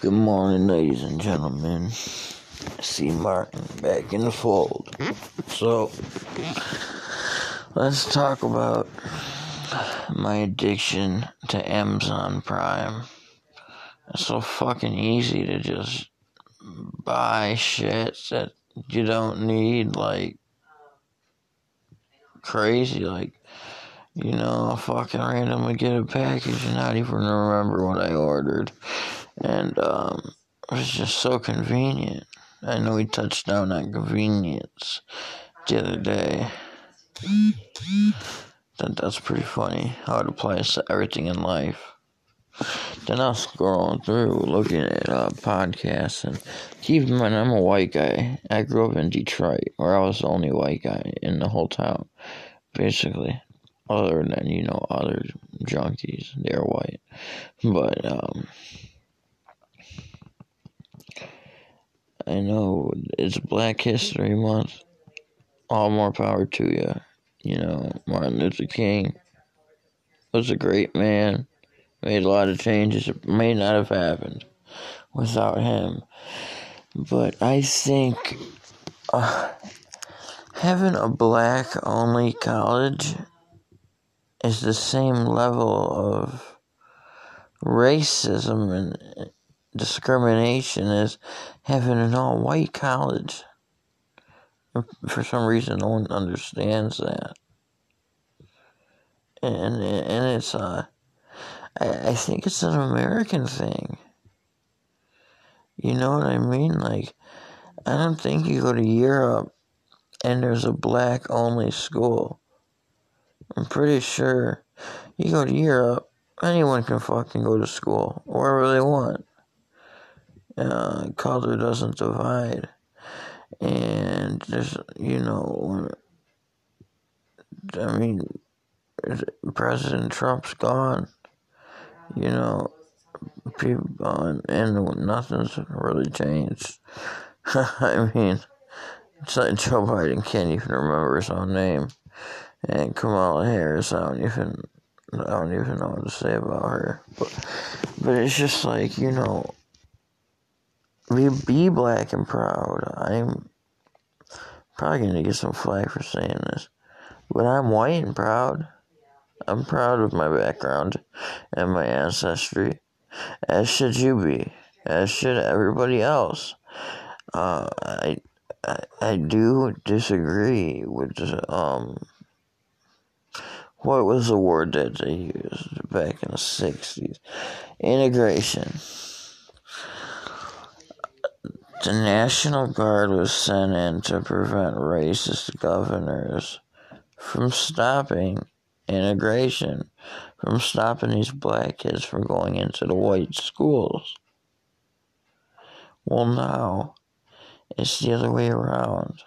Good morning, ladies and gentlemen. C. Martin back in the fold. So, let's talk about my addiction to Amazon Prime. It's so fucking easy to just buy shit that you don't need, like crazy. Like, you know, I fucking randomly get a package and not even remember what I ordered and um, it was just so convenient. I know we touched down on convenience the other day. That that's pretty funny how it applies to everything in life. Then I was scrolling through, looking at uh, podcasts, and keep in mind I'm a white guy. I grew up in Detroit, where I was the only white guy in the whole town, basically. Other than you know other junkies, they're white, but um I know it's Black History Month. All more power to you. You know, Martin Luther King was a great man. Made a lot of changes. It may not have happened without him. But I think uh, having a black only college is the same level of racism and discrimination is having an all white college. For some reason, no one understands that. And, and it's, uh, I, I think it's an American thing. You know what I mean? Like, I don't think you go to Europe and there's a black only school. I'm pretty sure you go to Europe, anyone can fucking go to school wherever they want uh, color doesn't divide. And just you know, I mean, President Trump's gone. You know, people gone, and nothing's really changed. I mean, it's like Joe Biden can't even remember his own name, and Kamala Harris, I don't even, I don't even know what to say about her. But, but it's just like you know, be, be black and proud. I'm probably to get some flack for saying this, but I'm white and proud. I'm proud of my background and my ancestry, as should you be, as should everybody else. Uh, I, I, I do disagree with um. What was the word that they used back in the '60s? Integration the National Guard was sent in to prevent racist governors from stopping integration, from stopping these black kids from going into the white schools. Well, now it's the other way around.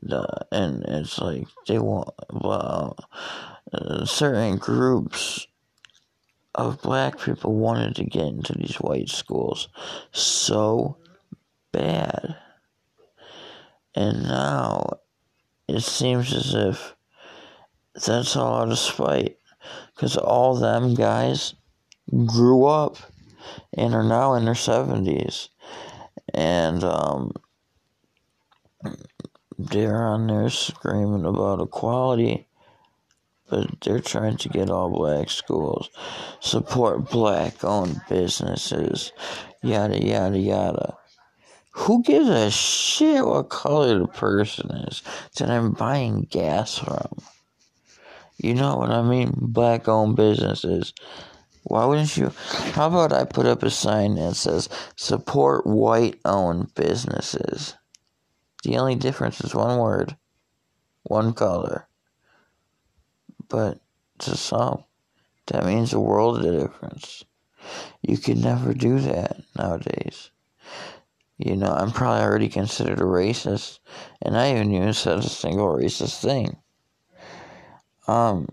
The, and it's like they want well, certain groups of black people wanted to get into these white schools so bad. And now it seems as if that's all out of spite. Because all them guys grew up and are now in their 70s. And um, they're on there screaming about equality but they're trying to get all black schools, support black owned businesses, yada yada yada. Who gives a shit what color the person is that I'm buying gas from? You know what I mean? Black owned businesses. Why wouldn't you? How about I put up a sign that says support white owned businesses? The only difference is one word, one color. But to some, that means a world of difference. You could never do that nowadays. You know, I'm probably already considered a racist, and I haven't even said a single racist thing. Um,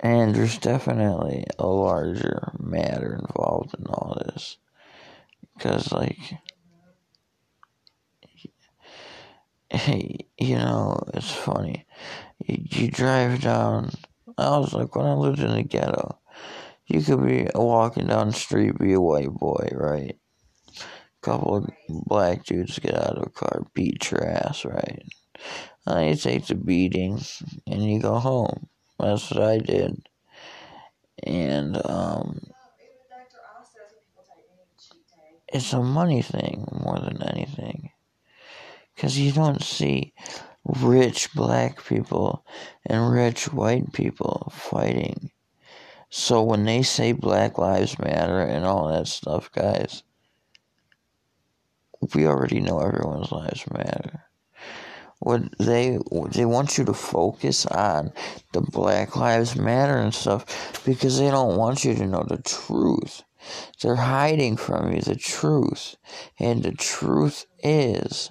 and there's definitely a larger matter involved in all this. Because, like, hey, you know, it's funny. You, you drive down. I was like, when I lived in the ghetto, You could be walking down the street, be a white boy, right? couple of black dudes get out of a car, beat your ass, right? And you take the beating and you go home. That's what I did. And um, it's a money thing more than anything. Because you don't see rich black people and rich white people fighting. So when they say Black Lives Matter and all that stuff, guys, we already know everyone's lives matter. What they they want you to focus on the Black Lives Matter and stuff because they don't want you to know the truth. They're hiding from you the truth. And the truth is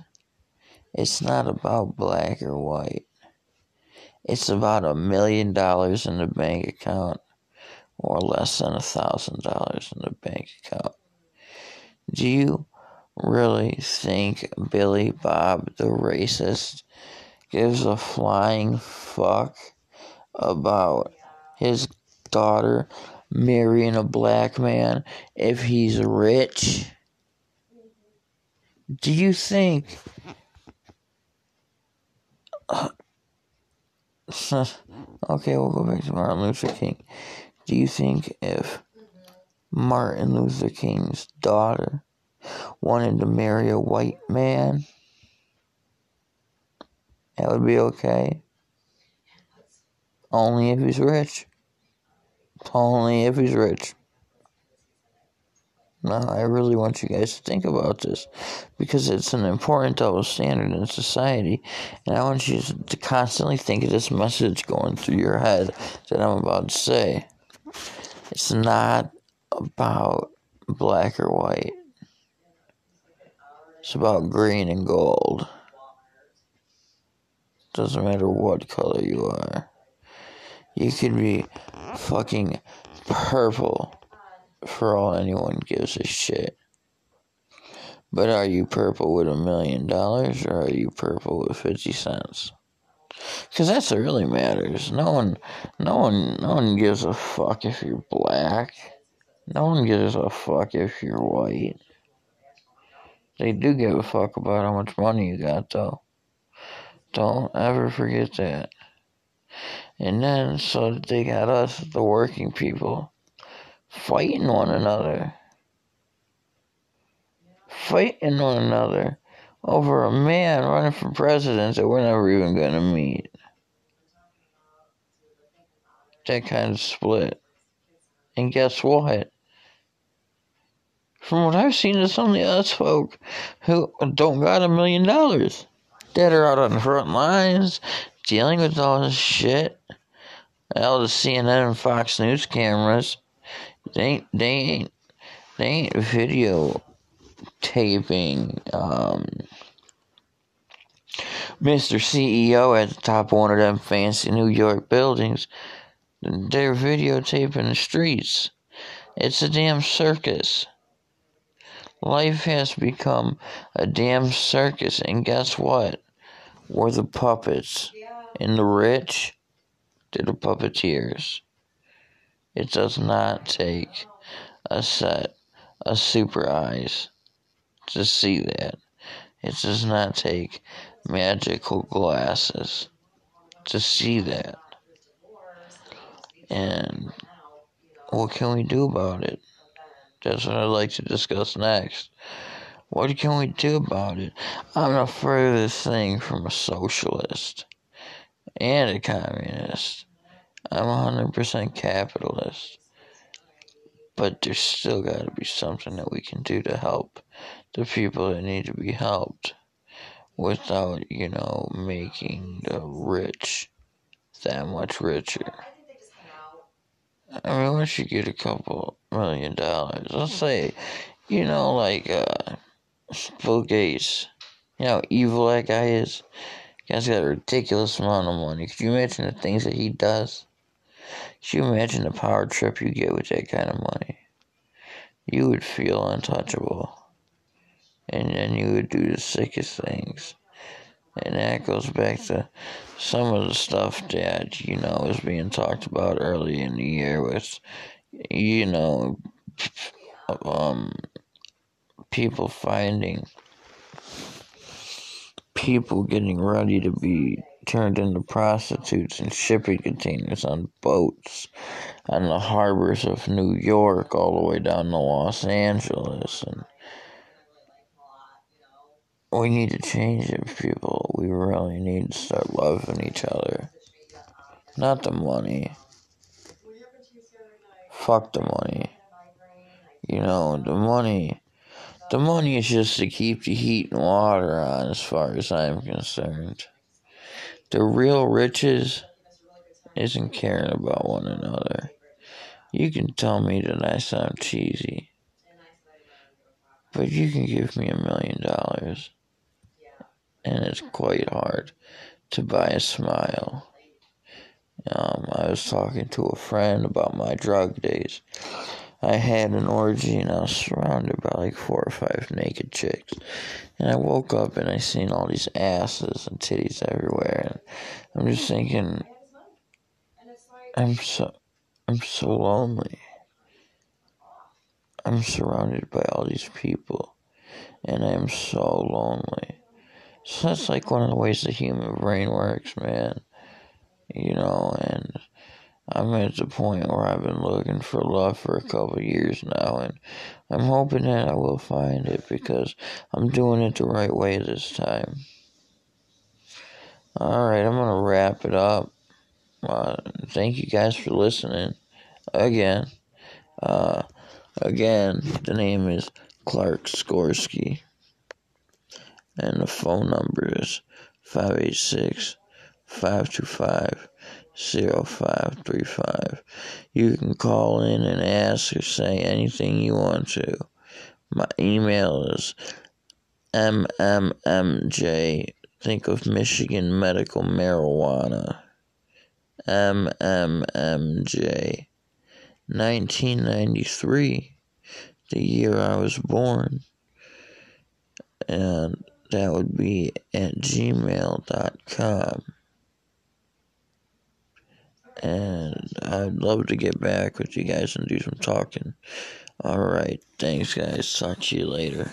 it's not about black or white. It's about a million dollars in the bank account or less than a thousand dollars in the bank account. Do you really think Billy Bob the racist gives a flying fuck about his daughter marrying a black man if he's rich? Do you think okay, we'll go back to Martin Luther King. Do you think if Martin Luther King's daughter wanted to marry a white man, that would be okay. Only if he's rich. Only if he's rich. No, I really want you guys to think about this because it's an important double standard in society, and I want you to constantly think of this message going through your head that I'm about to say. It's not about black or white. It's about green and gold. Doesn't matter what color you are. You could be fucking purple for all anyone gives a shit. But are you purple with a million dollars or are you purple with 50 cents? Because that's what really matters. No one, no one, no one gives a fuck if you're black. No one gives a fuck if you're white. They do give a fuck about how much money you got, though. Don't ever forget that. And then, so they got us, the working people, fighting one another. Fighting one another over a man running for president that we're never even going to meet. That kind of split. And guess what? From what I've seen, there's only us folk who don't got a million dollars that are out on the front lines dealing with all this shit. All the CNN and Fox News cameras, they ain't, they ain't, they ain't video taping um, Mr. CEO at the top of one of them fancy New York buildings. They're videotaping the streets. It's a damn circus. Life has become a damn circus, and guess what? We're the puppets. And the rich, they're the puppeteers. It does not take a set of super eyes to see that. It does not take magical glasses to see that. And what can we do about it? That's what I'd like to discuss next. What can we do about it? I'm the furthest thing from a socialist and a communist. I'm 100% capitalist. But there's still got to be something that we can do to help the people that need to be helped without, you know, making the rich that much richer. I mean, once you get a couple million dollars, let's say, you know, like uh, Bill Gates, you know how evil that guy is? Guy's got a ridiculous amount of money. Could you imagine the things that he does? Could you imagine the power trip you get with that kind of money? You would feel untouchable. And then you would do the sickest things. And that goes back to some of the stuff that, you know, was being talked about early in the year with, you know, um, people finding people getting ready to be turned into prostitutes in shipping containers on boats on the harbors of New York all the way down to Los Angeles. And we need to change it people. We really need to start loving each other. Not the money. Fuck the money. You know the money. The money is just to keep the heat and water on as far as i'm concerned the real riches isn't caring about one another. You can tell me that I sound cheesy, but you can give me a million dollars, and it's quite hard to buy a smile. Um, I was talking to a friend about my drug days. I had an orgy and I was surrounded by like four or five naked chicks. And I woke up and I seen all these asses and titties everywhere. And I'm just thinking, I'm so, I'm so lonely. I'm surrounded by all these people, and I am so lonely. So that's like one of the ways the human brain works, man. You know, and I'm at the point where I've been looking for love for a couple years now, and I'm hoping that I will find it because I'm doing it the right way this time. Alright, I'm gonna wrap it up. Uh, thank you guys for listening again. Uh, again, the name is Clark Skorsky, and the phone number is 586 525 0535. You can call in and ask or say anything you want to. My email is mmmj, think of Michigan Medical Marijuana, mmmj, 1993, the year I was born. And that would be at gmail.com and I'd love to get back with you guys and do some talking. All right, thanks, guys. Talk to you later.